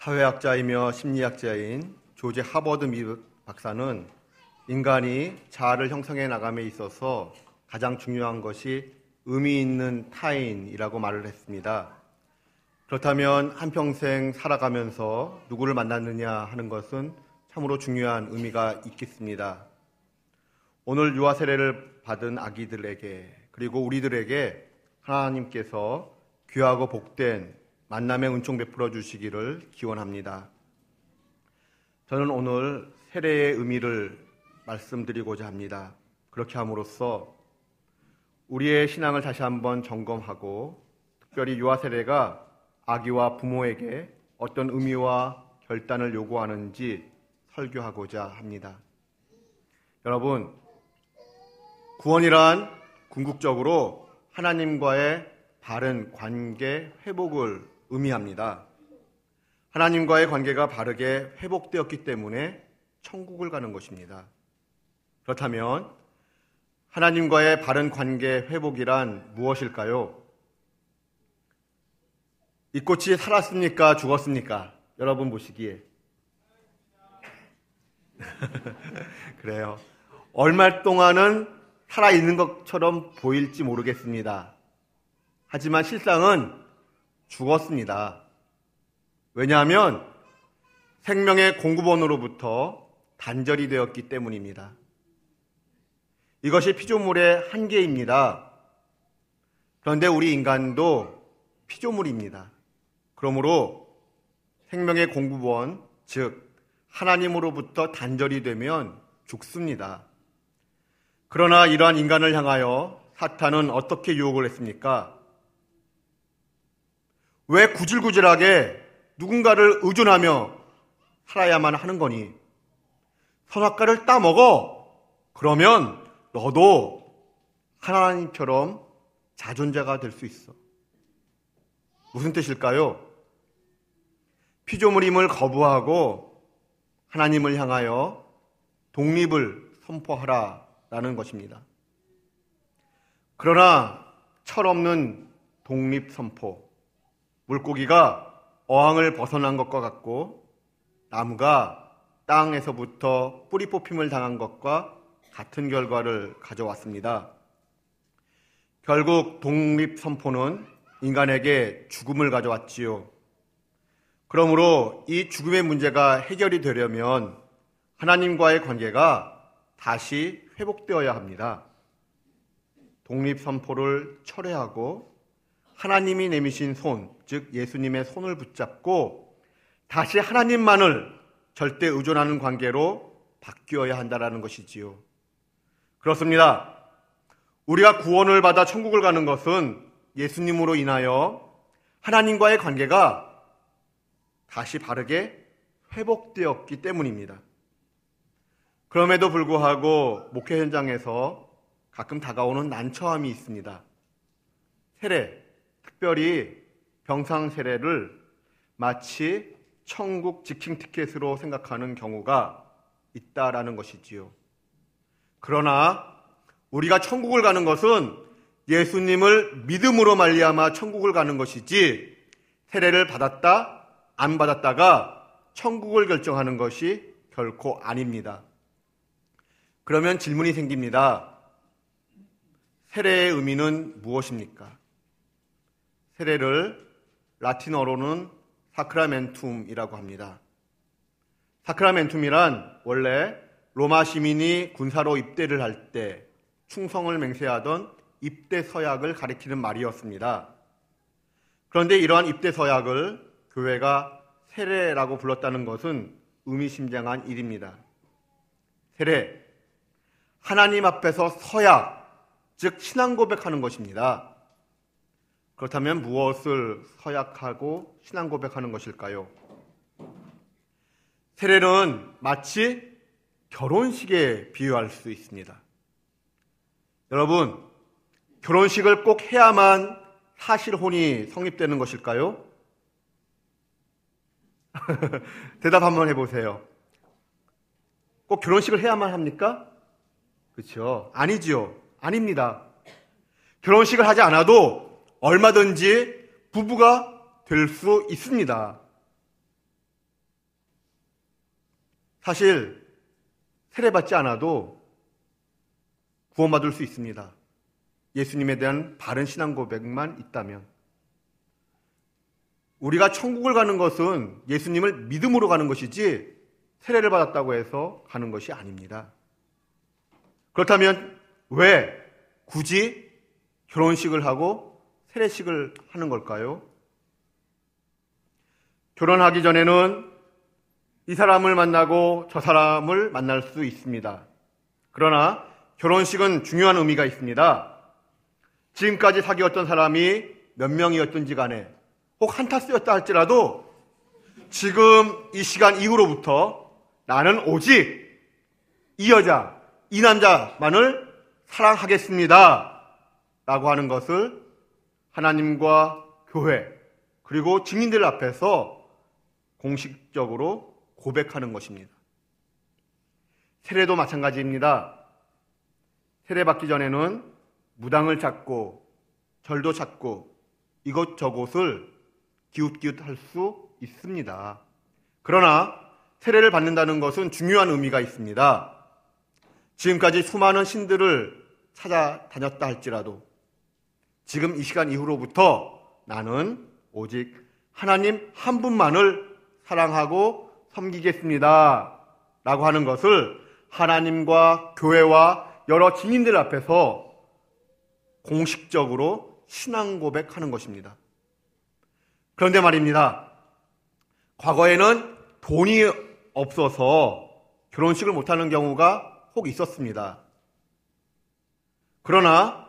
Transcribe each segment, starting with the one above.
사회학자이며 심리학자인 조지 하버드 미 박사는 인간이 자아를 형성해 나감에 있어서 가장 중요한 것이 의미 있는 타인이라고 말을 했습니다. 그렇다면 한평생 살아가면서 누구를 만났느냐 하는 것은 참으로 중요한 의미가 있겠습니다. 오늘 유아 세례를 받은 아기들에게 그리고 우리들에게 하나님께서 귀하고 복된 만남의 은총 베풀어 주시기를 기원합니다. 저는 오늘 세례의 의미를 말씀드리고자 합니다. 그렇게 함으로써 우리의 신앙을 다시 한번 점검하고 특별히 유아 세례가 아기와 부모에게 어떤 의미와 결단을 요구하는지 설교하고자 합니다. 여러분, 구원이란 궁극적으로 하나님과의 바른 관계 회복을 의미합니다. 하나님과의 관계가 바르게 회복되었기 때문에 천국을 가는 것입니다. 그렇다면 하나님과의 바른 관계 회복이란 무엇일까요? 이 꽃이 살았습니까? 죽었습니까? 여러분 보시기에. 그래요. 얼마 동안은 살아있는 것처럼 보일지 모르겠습니다. 하지만 실상은 죽었습니다. 왜냐하면 생명의 공급원으로부터 단절이 되었기 때문입니다. 이것이 피조물의 한계입니다. 그런데 우리 인간도 피조물입니다. 그러므로 생명의 공급원, 즉, 하나님으로부터 단절이 되면 죽습니다. 그러나 이러한 인간을 향하여 사탄은 어떻게 유혹을 했습니까? 왜 구질구질하게 누군가를 의존하며 살아야만 하는 거니? 선악과를 따먹어. 그러면 너도 하나님처럼 자존자가 될 수 있어. 무슨 뜻일까요? 피조물임을 거부하고 하나님을 향하여 독립을 선포하라라는 것입니다. 그러나 철없는 독립 선포, 물고기가 어항을 벗어난 것과 같고 나무가 땅에서부터 뿌리 뽑힘을 당한 것과 같은 결과를 가져왔습니다. 결국 독립 선포는 인간에게 죽음을 가져왔지요. 그러므로 이 죽음의 문제가 해결이 되려면 하나님과의 관계가 다시 회복되어야 합니다. 독립 선포를 철회하고 하나님이 내미신 손, 즉 예수님의 손을 붙잡고 다시 하나님만을 절대 의존하는 관계로 바뀌어야 한다라는 것이지요. 그렇습니다. 우리가 구원을 받아 천국을 가는 것은 예수님으로 인하여 하나님과의 관계가 다시 바르게 회복되었기 때문입니다. 그럼에도 불구하고 목회 현장에서 가끔 다가오는 난처함이 있습니다. 세례, 특별히 병상 세례를 마치 천국 직행 티켓으로 생각하는 경우가 있다라는 것이지요. 그러나 우리가 천국을 가는 것은 예수님을 믿음으로 말미암아 천국을 가는 것이지 세례를 받았다 안 받았다가 천국을 결정하는 것이 결코 아닙니다. 그러면 질문이 생깁니다. 세례의 의미는 무엇입니까? 세례를 라틴어로는 사크라멘툼이라고 합니다. 사크라멘툼이란 원래 로마 시민이 군사로 입대를 할 때 충성을 맹세하던 입대 서약을 가리키는 말이었습니다. 그런데 이러한 입대 서약을 교회가 세례라고 불렀다는 것은 의미심장한 일입니다. 세례, 하나님 앞에서 서약, 즉 신앙 고백하는 것입니다. 그렇다면 무엇을 서약하고 신앙 고백하는 것일까요? 세례는 마치 결혼식에 비유할 수 있습니다. 여러분, 결혼식을 꼭 해야만 사실 혼이 성립되는 것일까요? 대답 한번 해보세요. 꼭 결혼식을 해야만 합니까? 그렇죠. 아니지요. 아닙니다. 결혼식을 하지 않아도 얼마든지 부부가 될 수 있습니다. 사실 세례받지 않아도 구원받을 수 있습니다. 예수님에 대한 바른 신앙 고백만 있다면. 우리가 천국을 가는 것은 예수님을 믿음으로 가는 것이지 세례를 받았다고 해서 가는 것이 아닙니다. 그렇다면 왜 굳이 결혼식을 하고 세례식을 하는 걸까요? 결혼하기 전에는 이 사람을 만나고 저 사람을 만날 수 있습니다. 그러나 결혼식은 중요한 의미가 있습니다. 지금까지 사귀었던 사람이 몇 명이었든지 간에 혹 한타 쓰였다 할지라도 지금 이 시간 이후로부터 나는 오직 이 여자, 이 남자만을 사랑하겠습니다. 라고 하는 것을 하나님과 교회, 그리고 증인들 앞에서 공식적으로 고백하는 것입니다. 세례도 마찬가지입니다. 세례 받기 전에는 무당을 찾고 절도 찾고 이것저것을 기웃기웃 할 수 있습니다. 그러나 세례를 받는다는 것은 중요한 의미가 있습니다. 지금까지 수많은 신들을 찾아다녔다 할지라도 지금 이 시간 이후로부터 나는 오직 하나님 한 분만을 사랑하고 섬기겠습니다. 라고 하는 것을 하나님과 교회와 여러 증인들 앞에서 공식적으로 신앙 고백하는 것입니다. 그런데 말입니다. 과거에는 돈이 없어서 결혼식을 못하는 경우가 혹 있었습니다. 그러나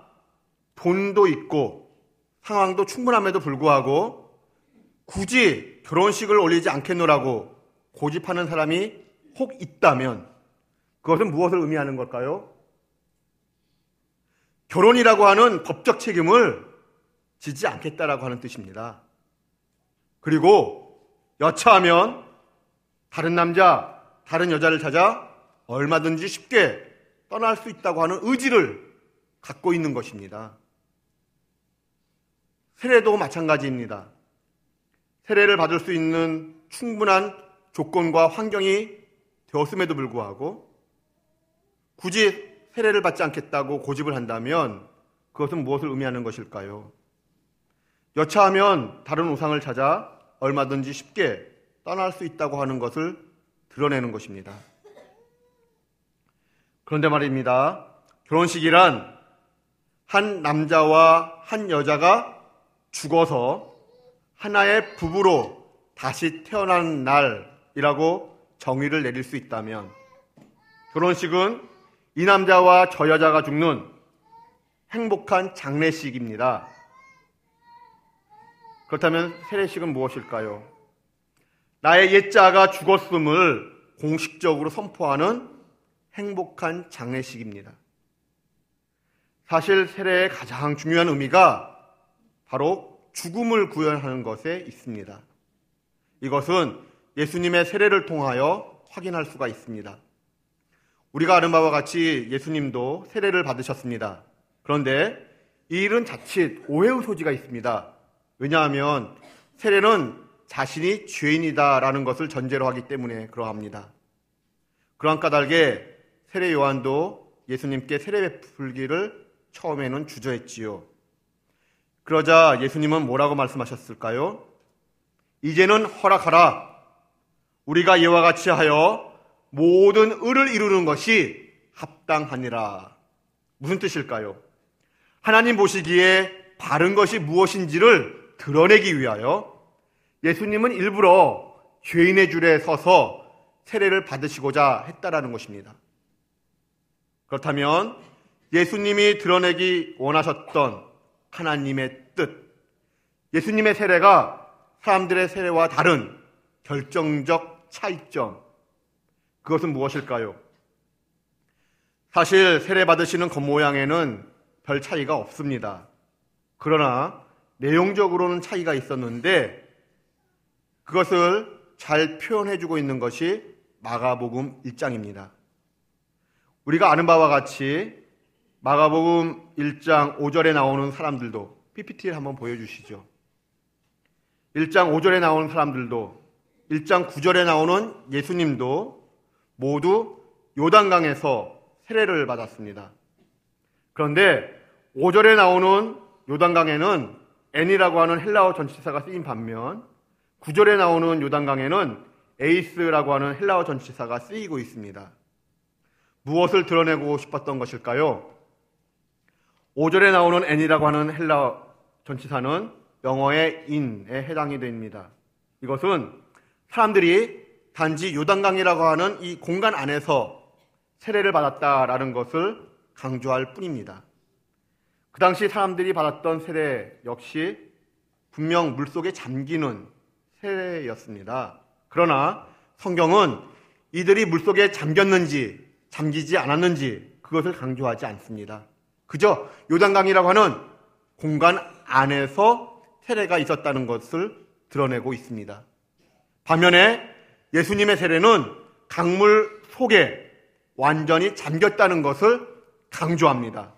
돈도 있고 상황도 충분함에도 불구하고 굳이 결혼식을 올리지 않겠노라고 고집하는 사람이 혹 있다면 그것은 무엇을 의미하는 걸까요? 결혼이라고 하는 법적 책임을 지지 않겠다라고 하는 뜻입니다. 그리고 여차하면 다른 남자, 다른 여자를 찾아 얼마든지 쉽게 떠날 수 있다고 하는 의지를 갖고 있는 것입니다. 세례도 마찬가지입니다. 세례를 받을 수 있는 충분한 조건과 환경이 되었음에도 불구하고 굳이 세례를 받지 않겠다고 고집을 한다면 그것은 무엇을 의미하는 것일까요? 여차하면 다른 우상을 찾아 얼마든지 쉽게 떠날 수 있다고 하는 것을 드러내는 것입니다. 그런데 말입니다. 결혼식이란 한 남자와 한 여자가 죽어서 하나의 부부로 다시 태어난 날이라고 정의를 내릴 수 있다면 결혼식은 이 남자와 저 여자가 죽는 행복한 장례식입니다. 그렇다면 세례식은 무엇일까요? 나의 옛자가 죽었음을 공식적으로 선포하는 행복한 장례식입니다. 사실 세례의 가장 중요한 의미가 바로 죽음을 구현하는 것에 있습니다. 이것은 예수님의 세례를 통하여 확인할 수가 있습니다. 우리가 아는 바와 같이 예수님도 세례를 받으셨습니다. 그런데 이 일은 자칫 오해의 소지가 있습니다. 왜냐하면 세례는 자신이 죄인이다라는 것을 전제로 하기 때문에 그러합니다. 그러한 까닭에 세례 요한도 예수님께 세례 베풀기를 처음에는 주저했지요. 그러자 예수님은 뭐라고 말씀하셨을까요? 이제는 허락하라. 우리가 이와 같이 하여 모든 의를 이루는 것이 합당하니라. 무슨 뜻일까요? 하나님 보시기에 바른 것이 무엇인지를 드러내기 위하여 예수님은 일부러 죄인의 줄에 서서 세례를 받으시고자 했다라는 것입니다. 그렇다면 예수님이 드러내기 원하셨던 하나님의 뜻, 예수님의 세례가 사람들의 세례와 다른 결정적 차이점, 그것은 무엇일까요? 사실 세례 받으시는 겉모양에는 별 차이가 없습니다. 그러나 내용적으로는 차이가 있었는데 그것을 잘 표현해주고 있는 것이 마가복음 1장입니다. 우리가 아는 바와 같이 마가복음 1장 5절에 나오는 사람들도 PPT를 한번 보여주시죠. 1장 5절에 나오는 사람들도 1장 9절에 나오는 예수님도 모두 요단강에서 세례를 받았습니다. 그런데 5절에 나오는 요단강에는 애니라고 하는 헬라어 전치사가 쓰인 반면 9절에 나오는 요단강에는 에이스라고 하는 헬라어 전치사가 쓰이고 있습니다. 무엇을 드러내고 싶었던 것일까요? 5절에 나오는 애니라고 하는 헬라어 전치사는 영어의 in에 해당이 됩니다. 이것은 사람들이 단지 요단강이라고 하는 이 공간 안에서 세례를 받았다라는 것을 강조할 뿐입니다. 그 당시 사람들이 받았던 세례 역시 분명 물속에 잠기는 세례였습니다. 그러나 성경은 이들이 물속에 잠겼는지 잠기지 않았는지 그것을 강조하지 않습니다. 그저 요단강이라고 하는 공간 안에서 세례가 있었다는 것을 드러내고 있습니다. 반면에 예수님의 세례는 강물 속에 완전히 잠겼다는 것을 강조합니다.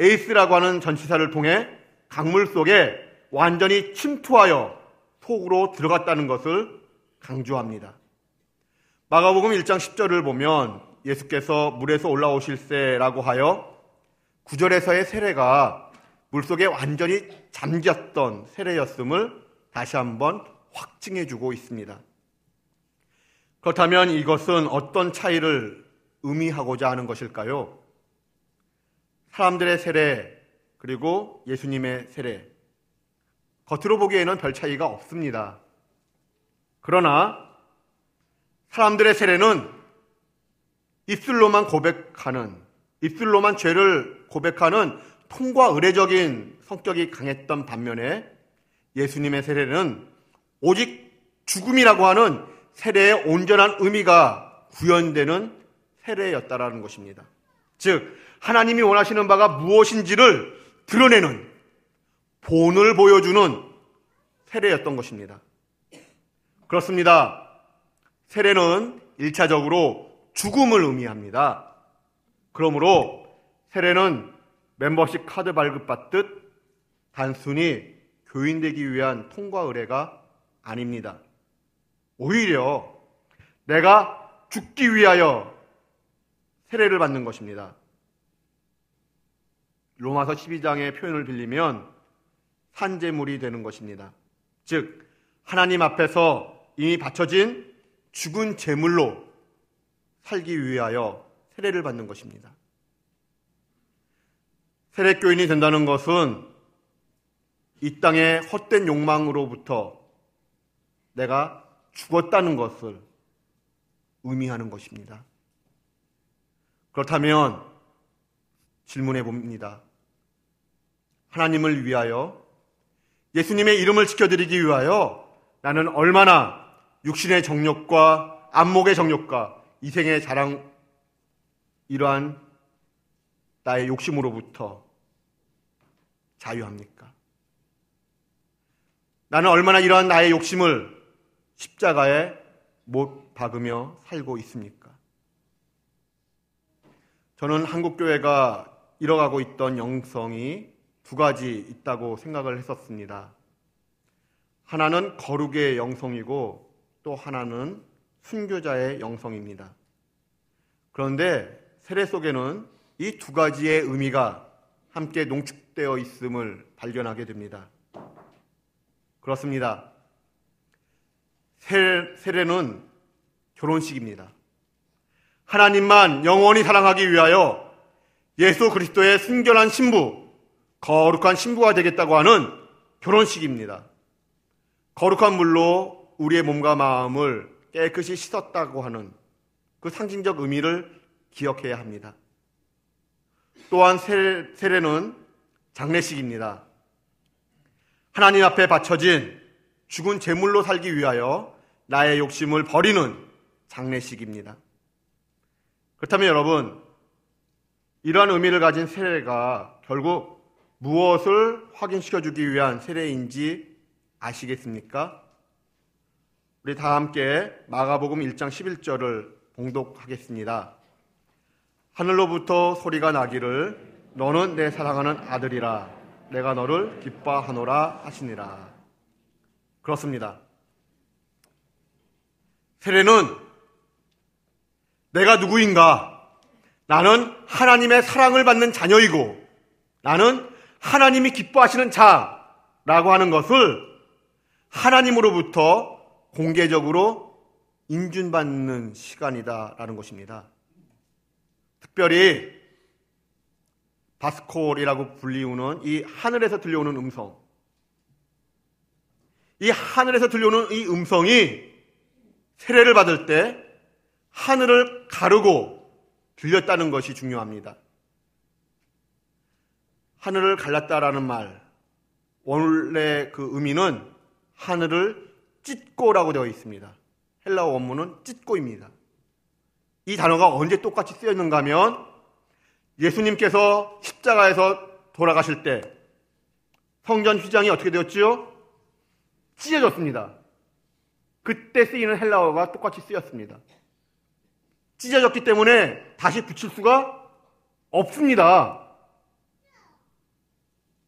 에이스라고 하는 전치사를 통해 강물 속에 완전히 침투하여 속으로 들어갔다는 것을 강조합니다. 마가복음 1장 10절을 보면 예수께서 물에서 올라오실세라고 하여 구절에서의 세례가 물속에 완전히 잠겼던 세례였음을 다시 한번 확증해 주고 있습니다. 그렇다면 이것은 어떤 차이를 의미하고자 하는 것일까요? 사람들의 세례, 그리고 예수님의 세례. 겉으로 보기에는 별 차이가 없습니다. 그러나 사람들의 세례는 입술로만 고백하는, 입술로만 죄를 고백하는 통과 의례적인 성격이 강했던 반면에 예수님의 세례는 오직 죽음이라고 하는 세례의 온전한 의미가 구현되는 세례였다라는 것입니다. 즉, 하나님이 원하시는 바가 무엇인지를 드러내는 본을 보여주는 세례였던 것입니다. 그렇습니다. 세례는 1차적으로 죽음을 의미합니다. 그러므로 세례는 멤버십 카드 발급받듯 단순히 교인 되기 위한 통과 의례가 아닙니다. 오히려 내가 죽기 위하여 세례를 받는 것입니다. 로마서 12장의 표현을 빌리면 산재물이 되는 것입니다. 즉, 하나님 앞에서 이미 바쳐진 죽은 제물로 살기 위하여 세례를 받는 것입니다. 세례교인이 된다는 것은 이 땅의 헛된 욕망으로부터 내가 죽었다는 것을 의미하는 것입니다. 그렇다면 질문해 봅니다. 하나님을 위하여 예수님의 이름을 지켜드리기 위하여 나는 얼마나 육신의 정욕과 안목의 정욕과 이생의 자랑 이러한 나의 욕심으로부터 자유합니까? 나는 얼마나 이러한 나의 욕심을 십자가에 못 박으며 살고 있습니까? 저는 한국교회가 잃어가고 있던 영성이 두 가지 있다고 생각을 했었습니다. 하나는 거룩의 영성이고 또 하나는 순교자의 영성입니다. 그런데 세례 속에는 이 두 가지의 의미가 함께 농축되어 있음을 발견하게 됩니다. 그렇습니다. 세례 는 결혼식입니다. 하나님만 영원히 사랑하기 위하여 예수 그리스도의 순결한 신부, 거룩한 신부가 되겠다고 하는 결혼식입니다. 거룩한 물로 우리의 몸과 마음을 깨끗이 씻었다고 하는 그 상징적 의미를 기억해야 합니다. 또한 세례 는 장례식입니다. 하나님 앞에 바쳐진 죽은 제물로 살기 위하여 나의 욕심을 버리는 장례식입니다. 그렇다면 여러분, 이러한 의미를 가진 세례가 결국 무엇을 확인시켜 주기 위한 세례인지 아시겠습니까? 우리 다 함께 마가복음 1장 11절을 봉독하겠습니다. 하늘로부터 소리가 나기를 너는 내 사랑하는 아들이라 내가 너를 기뻐하노라 하시니라. 그렇습니다. 세례는 내가 누구인가? 나는 하나님의 사랑을 받는 자녀이고 나는 하나님이 기뻐하시는 자라고 하는 것을 하나님으로부터 공개적으로 인준받는 시간이다라는 것입니다. 특별히 바스콜이라고 불리우는 이 하늘에서 들려오는 음성. 이 하늘에서 들려오는 이 음성이 세례를 받을 때 하늘을 가르고 들렸다는 것이 중요합니다. 하늘을 갈랐다라는 말, 원래 그 의미는 하늘을 찢고라고 되어 있습니다. 헬라어 원문은 찢고입니다. 이 단어가 언제 똑같이 쓰였는가 하면 예수님께서 십자가에서 돌아가실 때 성전 휘장이 어떻게 되었지요? 찢어졌습니다. 그때 쓰이는 헬라어가 똑같이 쓰였습니다. 찢어졌기 때문에 다시 붙일 수가 없습니다.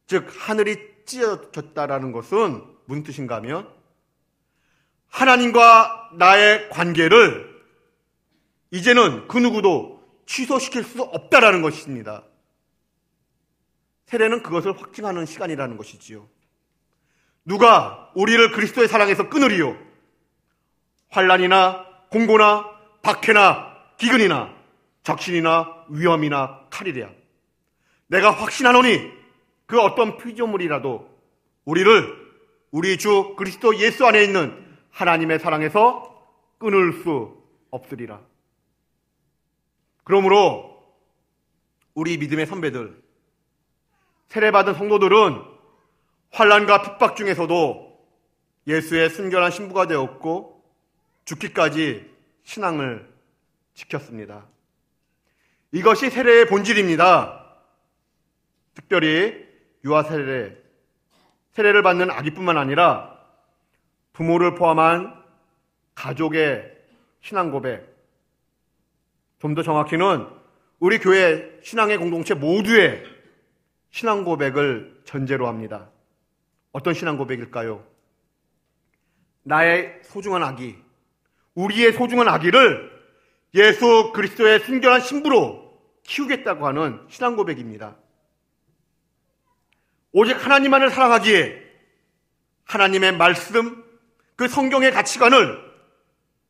즉 하늘이 찢어졌다라는 것은 무슨 뜻인가 하면 하나님과 나의 관계를 이제는 그 누구도 취소시킬 수 없다라는 것입니다. 세례는 그것을 확증하는 시간이라는 것이지요. 누가 우리를 그리스도의 사랑에서 끊으리요? 환란이나 공고나 박해나 기근이나 적신이나 위험이나 칼이랴. 내가 확신하노니 그 어떤 피조물이라도 우리를 우리 주 그리스도 예수 안에 있는 하나님의 사랑에서 끊을 수 없으리라. 그러므로 우리 믿음의 선배들, 세례받은 성도들은 환란과 핍박 중에서도 예수의 순결한 신부가 되었고 죽기까지 신앙을 지켰습니다. 이것이 세례의 본질입니다. 특별히 유아 세례, 세례를 받는 아기뿐만 아니라 부모를 포함한 가족의 신앙 고백, 좀 더 정확히는 우리 교회 신앙의 공동체 모두의 신앙 고백을 전제로 합니다. 어떤 신앙 고백일까요? 나의 소중한 아기, 우리의 소중한 아기를 예수 그리스도의 순결한 신부로 키우겠다고 하는 신앙 고백입니다. 오직 하나님만을 사랑하기에 하나님의 말씀, 그 성경의 가치관을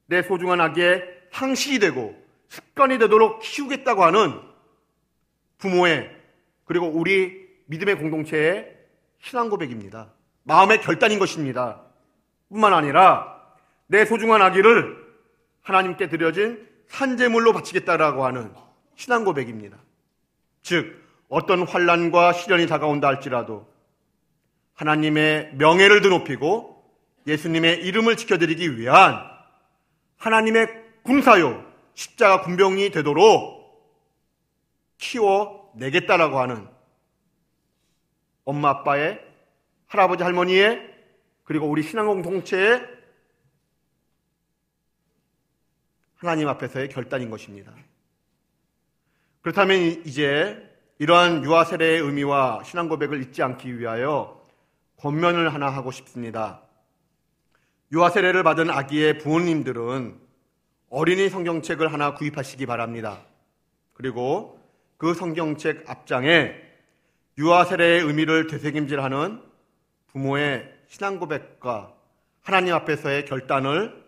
내 소중한 아기의 상식이 되고 습관이 되도록 키우겠다고 하는 부모의 그리고 우리 믿음의 공동체의 신앙 고백입니다. 마음의 결단인 것입니다. 뿐만 아니라 내 소중한 아기를 하나님께 드려진 산재물로 바치겠다라고 하는 신앙 고백입니다. 즉 어떤 환란과 시련이 다가온다 할지라도 하나님의 명예를 드높이고 예수님의 이름을 지켜드리기 위한 하나님의 군사요 십자가 군병이 되도록 키워내겠다라고 하는 엄마 아빠의 할아버지 할머니의 그리고 우리 신앙 공동체의 하나님 앞에서의 결단인 것입니다. 그렇다면 이제 이러한 유아 세례의 의미와 신앙 고백을 잊지 않기 위하여 권면을 하나 하고 싶습니다. 유아 세례를 받은 아기의 부모님들은 어린이 성경책을 하나 구입하시기 바랍니다. 그리고 그 성경책 앞장에 유아 세례의 의미를 되새김질하는 부모의 신앙 고백과 하나님 앞에서의 결단을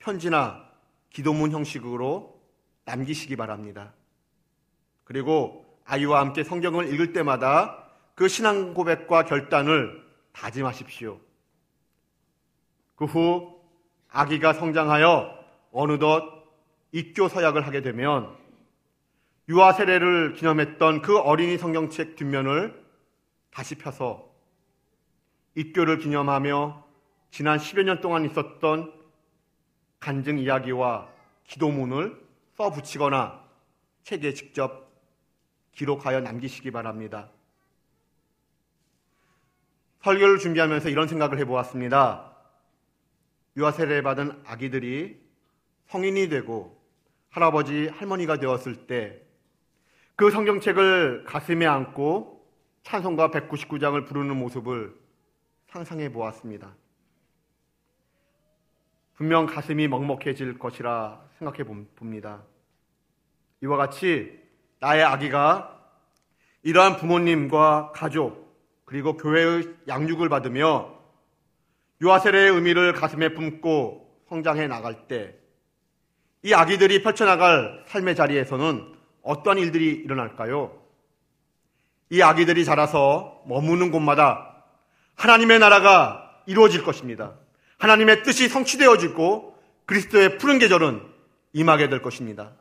편지나 기도문 형식으로 남기시기 바랍니다. 그리고 아이와 함께 성경을 읽을 때마다 그 신앙 고백과 결단을 다짐하십시오. 그 후 아기가 성장하여 어느덧 입교 서약을 하게 되면 유아 세례를 기념했던 그 어린이 성경책 뒷면을 다시 펴서 입교를 기념하며 지난 10여 년 동안 있었던 간증 이야기와 기도문을 써 붙이거나 책에 직접 기록하여 남기시기 바랍니다. 설교를 준비하면서 이런 생각을 해보았습니다. 유아 세례 받은 아기들이 성인이 되고 할아버지, 할머니가 되었을 때 그 성경책을 가슴에 안고 찬송가 199장을 부르는 모습을 상상해 보았습니다. 분명 가슴이 먹먹해질 것이라 생각해 봅니다. 이와 같이 나의 아기가 이러한 부모님과 가족 그리고 교회의 양육을 받으며 유아세례의 의미를 가슴에 품고 성장해 나갈 때 이 아기들이 펼쳐나갈 삶의 자리에서는 어떤 일들이 일어날까요? 이 아기들이 자라서 머무는 곳마다 하나님의 나라가 이루어질 것입니다. 하나님의 뜻이 성취되어지고 그리스도의 푸른 계절은 임하게 될 것입니다.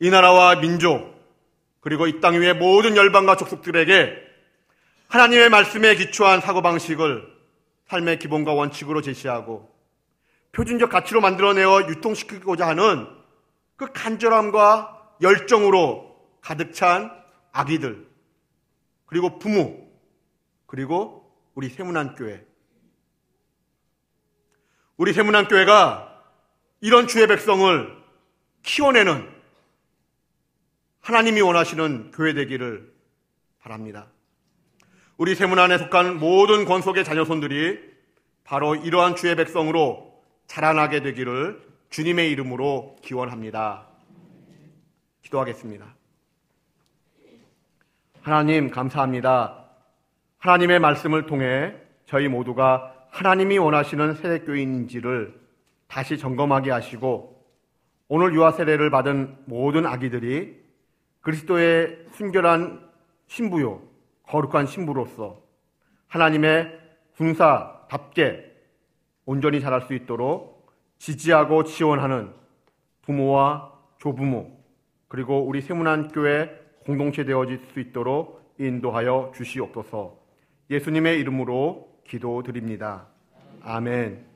이 나라와 민족 그리고 이 땅 위의 모든 열방과 족속들에게 하나님의 말씀에 기초한 사고방식을 삶의 기본과 원칙으로 제시하고 표준적 가치로 만들어내어 유통시키고자 하는 그 간절함과 열정으로 가득 찬 아기들, 그리고 부모, 그리고 우리 세문안 교회. 우리 세문안 교회가 이런 주의 백성을 키워내는 하나님이 원하시는 교회 되기를 바랍니다. 우리 세문안에 속한 모든 권속의 자녀손들이 바로 이러한 주의 백성으로 자라나게 되기를 주님의 이름으로 기원합니다. 기도하겠습니다. 하나님 감사합니다. 하나님의 말씀을 통해 저희 모두가 하나님이 원하시는 세대교인인지를 다시 점검하게 하시고 오늘 유아 세례를 받은 모든 아기들이 그리스도의 순결한 신부요 거룩한 신부로서 하나님의 군사답게 온전히 자랄 수 있도록 지지하고 지원하는 부모와 조부모 그리고 우리 세문안 교회 공동체 되어질 수 있도록 인도하여 주시옵소서. 예수님의 이름으로 기도드립니다. 아멘.